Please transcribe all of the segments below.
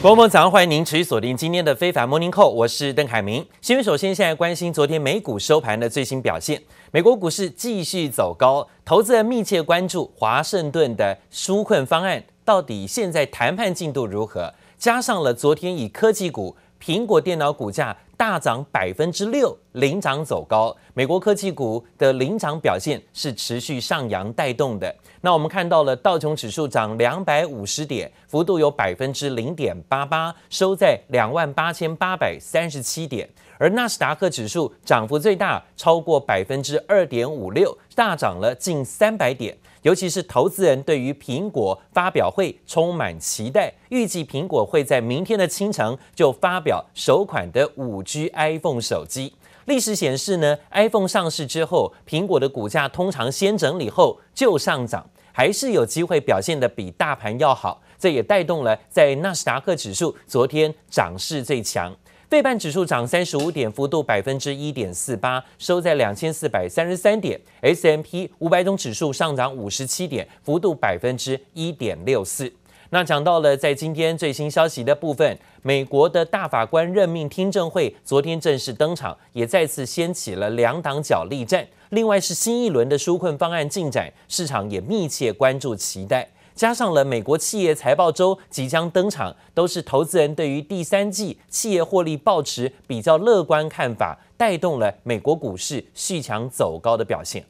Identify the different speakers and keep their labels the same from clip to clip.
Speaker 1: 各位朋友早上欢迎您持续锁定今天的非凡 Morning Call，我是邓凯明。新闻首先现在关心昨天美股收盘的最新表现，美国股市继续走高，投资人密切关注华盛顿的纾困方案到底现在谈判进度如何，加上了昨天以科技股。苹果电脑股价大涨百分之六，领涨走高。美国科技股的领涨表现是持续上扬带动的。那我们看到了道琼指数涨两百五十点，幅度有百分之零点八八，收在两万八千八百三十七点。而纳斯达克指数涨幅最大，超过百分之二点五六，大涨了近三百点。尤其是投资人对于苹果发表会充满期待，预计苹果会在明天的清晨就发表首款的 5G iPhone 手机。历史显示呢，iPhone 上市之后，苹果的股价通常先整理后就上涨，还是有机会表现的比大盘要好。这也带动了在纳斯达克指数昨天涨势最强。费半指数涨三十五点，幅度百分之一点四八，收在两千四百三十三点。，S M P 五百种指数上涨五十七点，幅度百分之一点六四。那讲到了在今天最新消息的部分，美国的大法官任命听证会昨天正式登场，也再次掀起了两党角力战。另外是新一轮的纾困方案进展，市场也密切关注期待。加上了美国企业财报周即将登场，都是投资人对于第三季企业获利保持比较乐观看法，带动了美国股市续强走高的表现。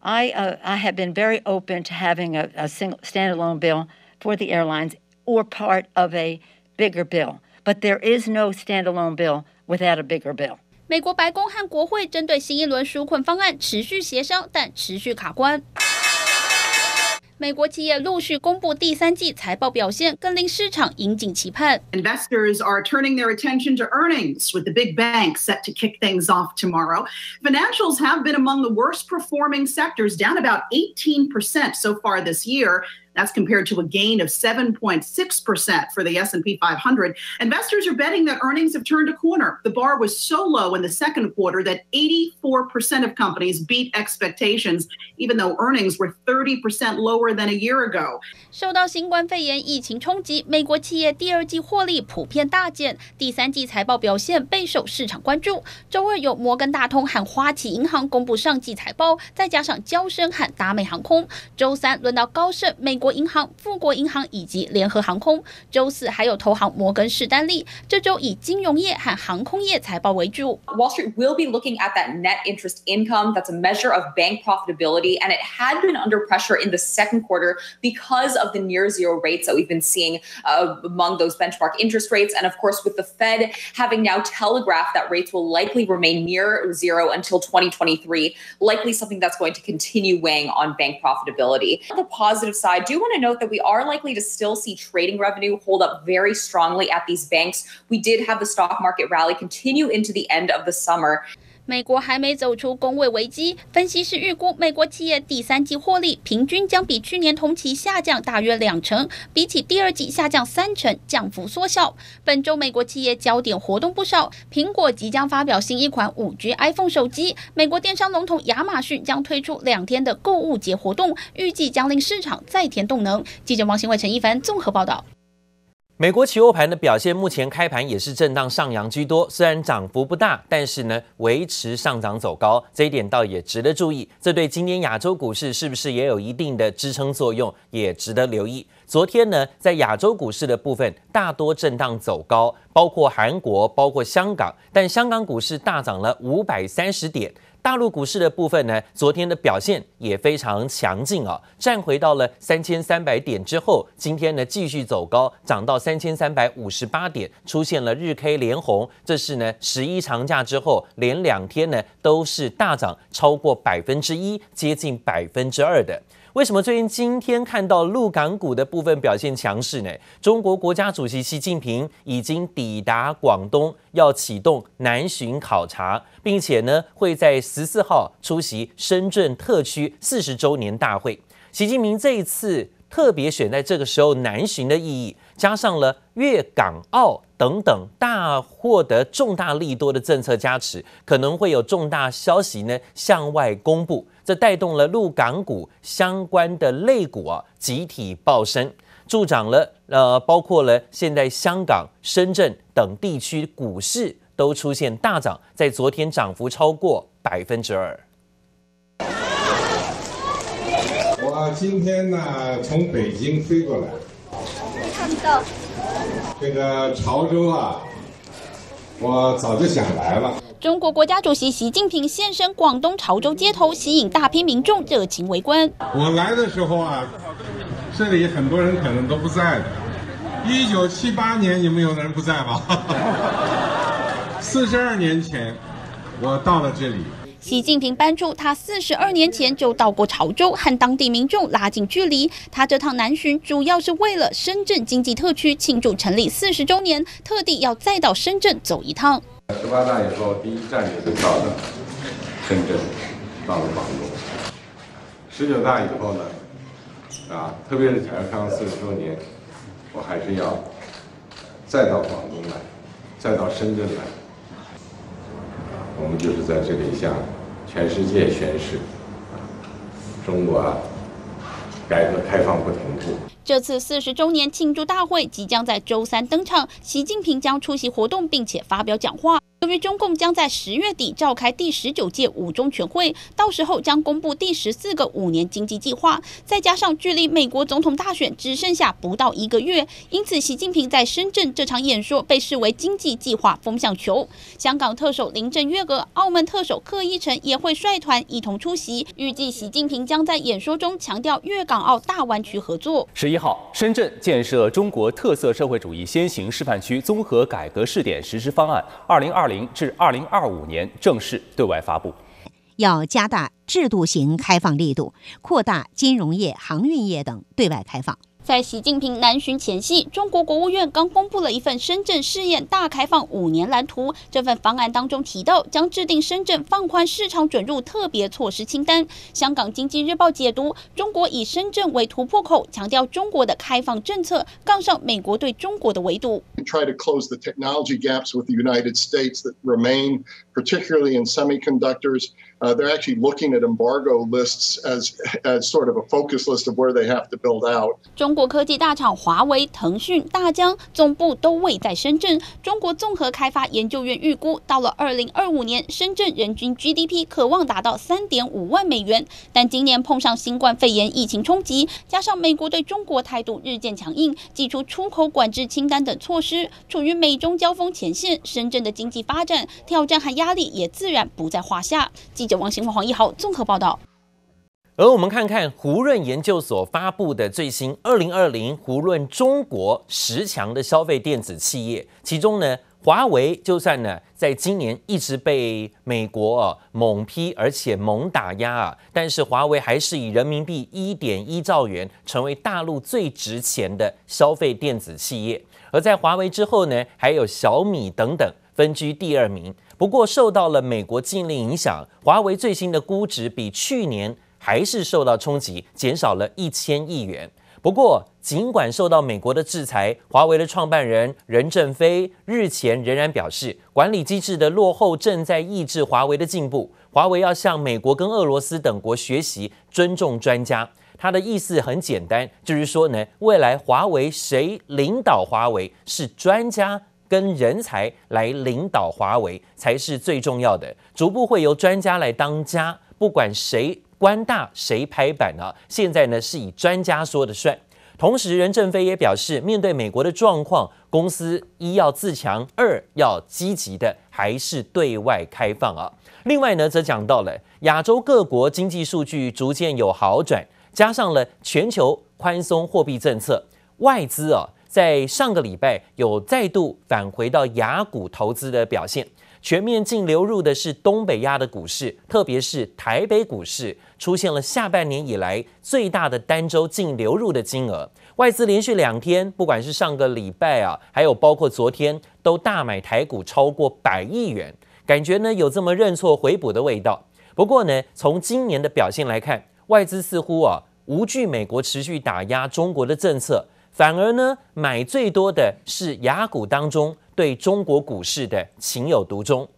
Speaker 2: I, uh, I have been very open to having a, a single standalone bill for the airlines or part of a bigger bill, but there is no standalone bill without a bigger bill.
Speaker 3: 美国白宫和国会针对新一轮纾困方案持续协商，但持续卡关。美国企业陆续公布第三季财报表现，更令市场引颈期盼。
Speaker 4: Investors are turning their attention to earnings, with the big banks set to kick things off tomorrow. Financials have been among the worst performing sectors, down about 18% so far this year. That's compared to a gain of 7.6% for the S&P 500. Investors are betting that earnings have turned a corner. The bar was so low in the second quarter that 84% of companies beat expectations, even though earnings were 30% lower than a year ago.
Speaker 3: 受到新冠肺炎疫情冲击，美国企业第二季获利普遍大减，第三季财报表现备受市场关注。周二有摩根大通和花旗银行公布上季财报，再加上娇生和达美航空。周三轮到高盛、美 国。国银行、富国银行以及联合航空，周四还有投行摩根士丹利。这周以金融业和航空业财报为主。
Speaker 5: Wall Street will be looking at that net interest income. That's a measure of bank profitability, and it had been under pressure in the second quarter because of the near zero rates that we've been seeing uh, among those benchmark interest rates. And of course, with the Fed having now telegraphed that rates will likely remain near zero until 2023, likely something that's going to continue weighing on bank profitability. On the positive side, do want to note that we are likely to still see trading revenue hold up very strongly at these banks. We did have the stock market rally continue into the end of the summer.
Speaker 3: 美国还没走出工位危机，分析师预估美国企业第三季获利平均将比去年同期下降大约两成，比起第二季下降三成，降幅缩小。本周美国企业焦点活动不少，苹果即将发表新一款 5G iPhone 手机，美国电商龙头亚马逊将推出两天的购物节活动，预计将令市场再添动能。记者王新伟、陈一凡综合报道。
Speaker 1: 美国期货盘的表现，目前开盘也是震荡上扬居多，虽然涨幅不大，但是呢维持上涨走高，这一点倒也值得注意。这对今天亚洲股市是不是也有一定的支撑作用，也值得留意。昨天呢，在亚洲股市的部分，大多震荡走高，包括韩国，包括香港，但香港股市大涨了五百三十点。大陆股市的部分呢，昨天的表现也非常强劲啊，站回到了三千三百点之后，今天呢继续走高，涨到三千三百五十八点，出现了日 K 连红，这是呢十一长假之后连两天呢都是大涨超过百分之一，接近百分之二的。为什么最近今天看到陆港股的部分表现强势呢？中国国家主席习近平已经抵达广东，要启动南巡考察，并且呢会在十四号出席深圳特区四十周年大会。习近平这一次特别选在这个时候南巡的意义，加上了粤港澳等等大获得重大利多的政策加持，可能会有重大消息呢向外公布。这带动了陆港股相关的类股啊集体暴升。助长了呃，包括了现在香港、深圳等地区股市都出现大涨，在昨天涨幅超过百分之二。
Speaker 6: 我今天呢从北京飞过来，看到这个潮州啊，我早就想来了。
Speaker 3: 中国国家主席习近平现身广东潮州街头，吸引大批民众热情围观。
Speaker 6: 我来的时候啊，这里很多人可能都不在的。一九七八年你们有人不在吧？四十二年前，我到了这里。
Speaker 3: 习近平搬出他四十二年前就到过潮州，和当地民众拉近距离。他这趟南巡主要是为了深圳经济特区庆祝成立四十周年，特地要再到深圳走一趟。
Speaker 6: 十八大以后，第一站就是到了深圳，到了广东。十九大以后呢，啊，特别是改革开放四十周年，我还是要再到广东来，再到深圳来。我们就是在这里向全世界宣誓，中国啊，改革开放不停步。
Speaker 3: 这次四十周年庆祝大会即将在周三登场，习近平将出席活动并且发表讲话。由于中共将在十月底召开第十九届五中全会，到时候将公布第十四个五年经济计划，再加上距离美国总统大选只剩下不到一个月，因此习近平在深圳这场演说被视为经济计划风向球。香港特首林郑月娥、澳门特首贺一诚也会率团一同出席。预计习近平将在演说中强调粤港澳大湾区合作。
Speaker 7: 十一一号，深圳建设中国特色社会主义先行示范区综合改革试点实施方案（二零二零）。至二零二五年正式对外发布，
Speaker 8: 要加大制度型开放力度，扩大金融业、航运业等对外开放。
Speaker 3: 在习近平南巡前夕，中国国务院刚公布了一份深圳试验大开放五年蓝图。这份方案当中提到，将制定深圳放宽市场准入特别措施清单。香港经济日报解读，中国以深圳为突破口，强调中国的开放政策杠上美国对中国的围堵。
Speaker 9: Try to close the technology gaps with the United States that remain, particularly in semiconductors. They're actually looking at embargo lists as as sort of a focus list of where they have to build out.
Speaker 3: 中国科技大厂华为、腾讯、大疆总部都位在深圳。中国综合开发研究院预估，到了二零二五年，深圳人均 GDP 可望达到三点五万美元。但今年碰上新冠肺炎疫情冲击，加上美国对中国态度日渐强硬，祭出出口管制清单等措施，处于美中交锋前线，深圳的经济发展挑战和压力也自然不在话下。记者王新华、黄一豪综合报道。
Speaker 1: 而我们看看胡润研究所发布的最新二零二零胡润中国十强的消费电子企业，其中呢，华为就算呢在今年一直被美国啊猛批，而且猛打压啊，但是华为还是以人民币一点一兆元成为大陆最值钱的消费电子企业。而在华为之后呢，还有小米等等分居第二名。不过受到了美国禁令影响，华为最新的估值比去年。还是受到冲击，减少了一千亿元。不过，尽管受到美国的制裁，华为的创办人任正非日前仍然表示，管理机制的落后正在抑制华为的进步。华为要向美国跟俄罗斯等国学习，尊重专家。他的意思很简单，就是说呢，未来华为谁领导华为，是专家跟人才来领导华为才是最重要的。逐步会由专家来当家，不管谁。官大谁拍板啊？现在呢是以专家说的算。同时，任正非也表示，面对美国的状况，公司一要自强，二要积极的还是对外开放啊。另外呢，则讲到了亚洲各国经济数据逐渐有好转，加上了全球宽松货币政策，外资啊在上个礼拜有再度返回到亚股投资的表现。全面净流入的是东北亚的股市，特别是台北股市出现了下半年以来最大的单周净流入的金额。外资连续两天，不管是上个礼拜啊，还有包括昨天，都大买台股超过百亿元，感觉呢有这么认错回补的味道。不过呢，从今年的表现来看，外资似乎啊无惧美国持续打压中国的政策，反而呢买最多的是雅股当中。对中国股市的情有独钟，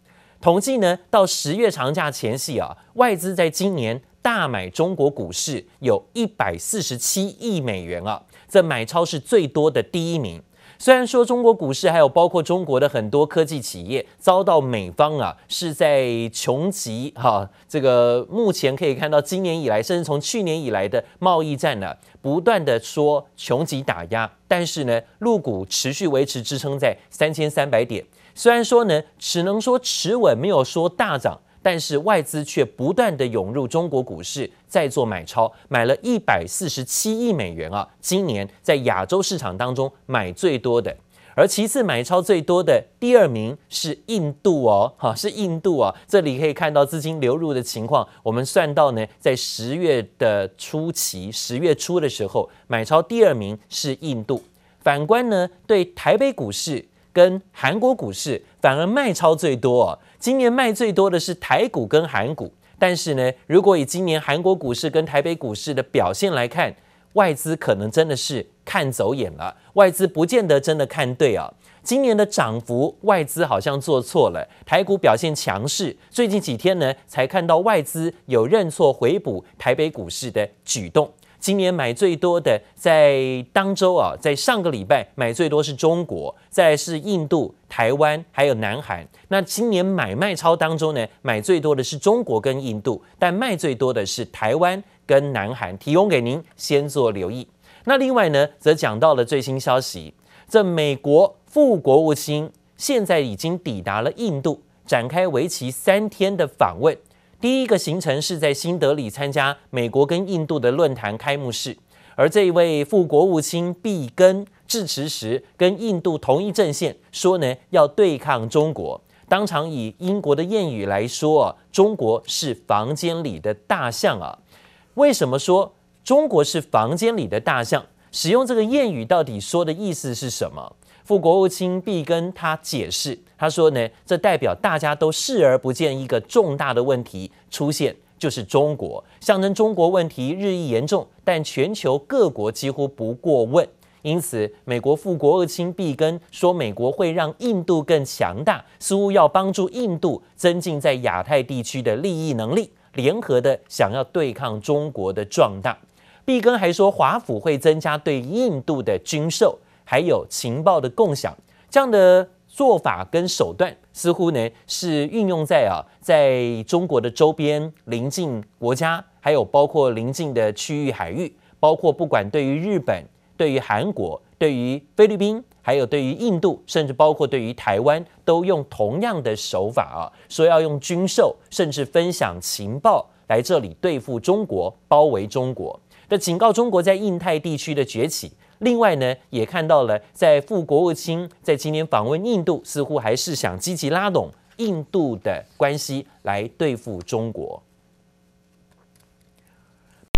Speaker 1: 统计呢，到十月长假前夕啊，外资在今年大买中国股市有一百四十七亿美元啊，这买超是最多的第一名。虽然说中国股市还有包括中国的很多科技企业遭到美方啊是在穷极哈，这个目前可以看到今年以来，甚至从去年以来的贸易战呢、不断的说穷极打压，但是呢，陆股持续维持支撑在三千三百点。虽然说呢，只能说持稳，没有说大涨。但是外资却不断的涌入中国股市，在做买超，买了一百四十七亿美元啊！今年在亚洲市场当中买最多的，而其次买超最多的第二名是印度哦，哈，是印度啊！这里可以看到资金流入的情况，我们算到呢，在十月的初期，十月初的时候，买超第二名是印度。反观呢，对台北股市跟韩国股市，反而卖超最多哦。今年卖最多的是台股跟韩股，但是呢，如果以今年韩国股市跟台北股市的表现来看，外资可能真的是看走眼了，外资不见得真的看对啊。今年的涨幅，外资好像做错了，台股表现强势，最近几天呢，才看到外资有认错回补台北股市的举动。今年买最多的在当周啊，在上个礼拜买最多是中国，再是印度、台湾还有南韩。那今年买卖超当中呢，买最多的是中国跟印度，但卖最多的是台湾跟南韩。提供给您先做留意。那另外呢，则讲到了最新消息，这美国副国务卿现在已经抵达了印度，展开为期三天的访问。第一个行程是在新德里参加美国跟印度的论坛开幕式，而这一位副国务卿毕根致辞时跟印度同一阵线，说呢要对抗中国。当场以英国的谚语来说啊，中国是房间里的大象啊。为什么说中国是房间里的大象？使用这个谚语到底说的意思是什么？副国务卿毕根他解释，他说呢，这代表大家都视而不见一个重大的问题出现，就是中国，象征中国问题日益严重，但全球各国几乎不过问。因此，美国副国务卿毕根说，美国会让印度更强大，似乎要帮助印度增进在亚太地区的利益能力，联合的想要对抗中国的壮大。毕根还说，华府会增加对印度的军售。还有情报的共享，这样的做法跟手段，似乎呢是运用在啊，在中国的周边邻近国家，还有包括邻近的区域海域，包括不管对于日本、对于韩国、对于菲律宾，还有对于印度，甚至包括对于台湾，都用同样的手法啊，说要用军售，甚至分享情报来这里对付中国，包围中国，的警告中国在印太地区的崛起。另外呢，也看到了，在副国务卿在今年访问印度，似乎还是想积极拉拢印度的关系来对付中国。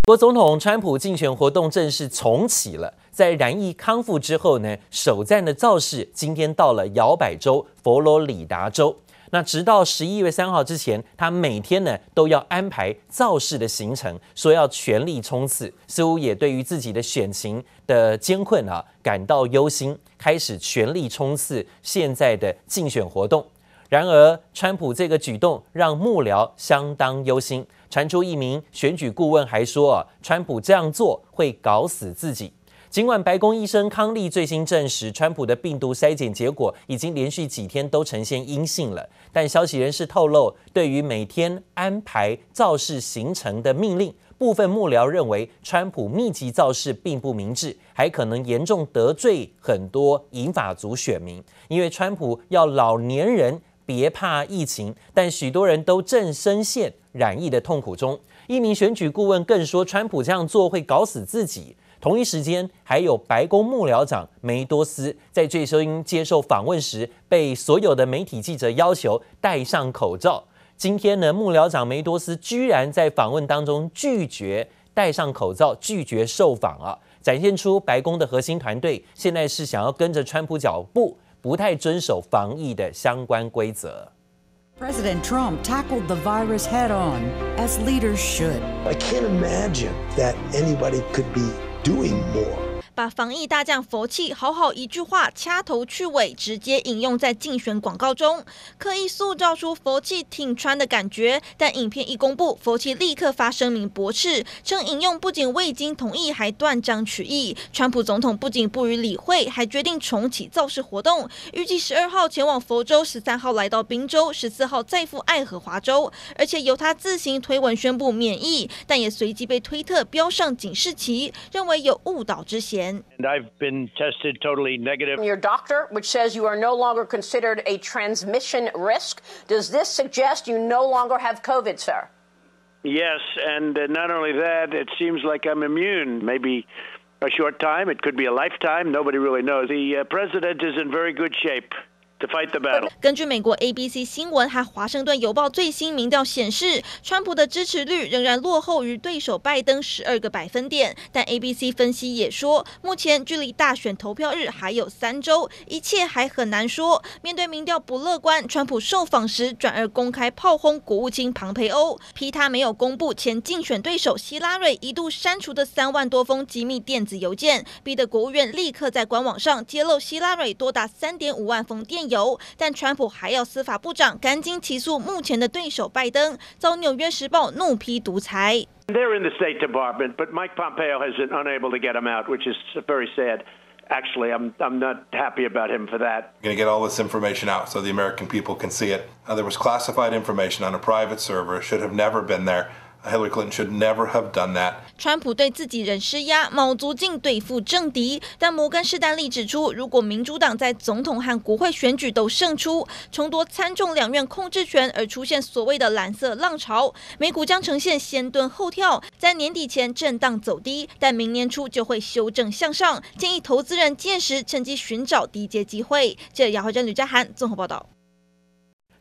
Speaker 1: 国总统川普竞选活动正式重启了，在染疫康复之后呢，首站的造势今天到了摇摆州佛罗里达州。那直到十一月三号之前，他每天呢都要安排造势的行程，说要全力冲刺，似乎也对于自己的选情的艰困啊感到忧心，开始全力冲刺现在的竞选活动。然而，川普这个举动让幕僚相当忧心，传出一名选举顾问还说啊，川普这样做会搞死自己。尽管白宫医生康利最新证实，川普的病毒筛检结果已经连续几天都呈现阴性了，但消息人士透露，对于每天安排造势行程的命令，部分幕僚认为川普密集造势并不明智，还可能严重得罪很多银发族选民，因为川普要老年人别怕疫情，但许多人都正深陷染疫的痛苦中。一名选举顾问更说，川普这样做会搞死自己。同一时间，还有白宫幕僚长梅多斯在最新接受访问时，被所有的媒体记者要求戴上口罩。今天呢，幕僚长梅多斯居然在访问当中拒绝戴上口罩，拒绝受访啊，展现出白宫的核心团队现在是想要跟着川普脚步，不太遵守防疫的相关规则。
Speaker 10: President Trump tackled the virus head on, as leaders should.
Speaker 11: I can't imagine that anybody could be doing more. 把防疫大将佛气好好一句话掐头去尾，直接引用在竞选广告中，刻意塑造出佛气挺川的感觉。但影片一公布，佛气立刻发声明驳斥，称引用不仅未经同意，还断章取义。川普总统不仅不予理会，还决定重启造势活动，预计十二号前往佛州，十三号来到宾州，十四号再赴爱荷华州，而且由他自行推文宣布免疫，但也随即被推特标上警示旗，认为有误导之嫌。
Speaker 12: And I've been tested totally negative.
Speaker 13: Your doctor, which says you are no longer considered a transmission risk, does this suggest you no longer have COVID, sir?
Speaker 12: Yes, and uh, not only that, it seems like I'm immune. Maybe a short time, it could be a lifetime. Nobody really knows. The uh, president is in very good shape. To fight the battle.
Speaker 11: 根据美国 ABC 新闻和华盛顿邮报最新民调显示，川普的支持率仍然落后于对手拜登十二个百分点。但 ABC 分析也说，目前距离大选投票日还有三周，一切还很难说。面对民调不乐观，川普受访时转而公开炮轰国务卿庞培欧，批他没有公布前竞选对手希拉蕊一度删除的三万多封机密电子邮件，逼得国务院立刻在官网上揭露希拉蕊多达三点五万封电邮，但川普还要司法部长赶紧起诉目前的对手拜登，遭纽约时报怒批独裁。
Speaker 12: They're in the State Department, but Mike Pompeo has been unable to get him out, which is very sad. Actually, I'm I'm not happy about him for that.
Speaker 14: Going to get all this information out so the American people can see it. Uh, there was classified information on a private server. It should have never been there. Hillary Clinton should never have done that.
Speaker 11: 川普对自己人施压，卯足劲对付政敌。但摩根士丹利指出，如果民主党在总统和国会选举都胜出，重夺参众两院控制权，而出现所谓的蓝色浪潮，美股将呈现先蹲后跳，在年底前震荡走低，但明年初就会修正向上。建议投资人届时趁机寻找低阶机会。记者姚慧珍、吕家涵综合报道。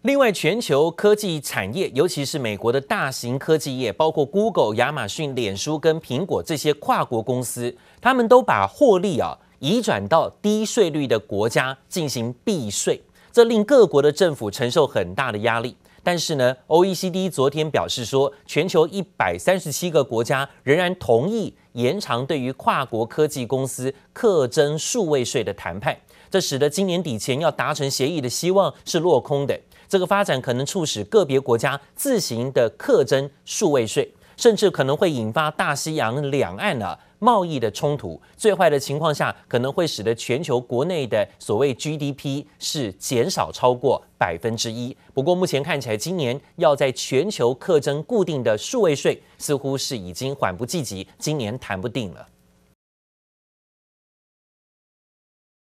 Speaker 1: 另外，全球科技产业，尤其是美国的大型科技业，包括 Google、亚马逊、脸书跟苹果这些跨国公司，他们都把获利啊移转到低税率的国家进行避税，这令各国的政府承受很大的压力。但是呢，OECD 昨天表示说，全球一百三十七个国家仍然同意延长对于跨国科技公司课征数位税的谈判，这使得今年底前要达成协议的希望是落空的。这个发展可能促使个别国家自行的课征数位税，甚至可能会引发大西洋两岸啊贸易的冲突。最坏的情况下，可能会使得全球国内的所谓 GDP 是减少超过百分之一。不过目前看起来，今年要在全球课征固定的数位税，似乎是已经缓不济急，今年谈不定了。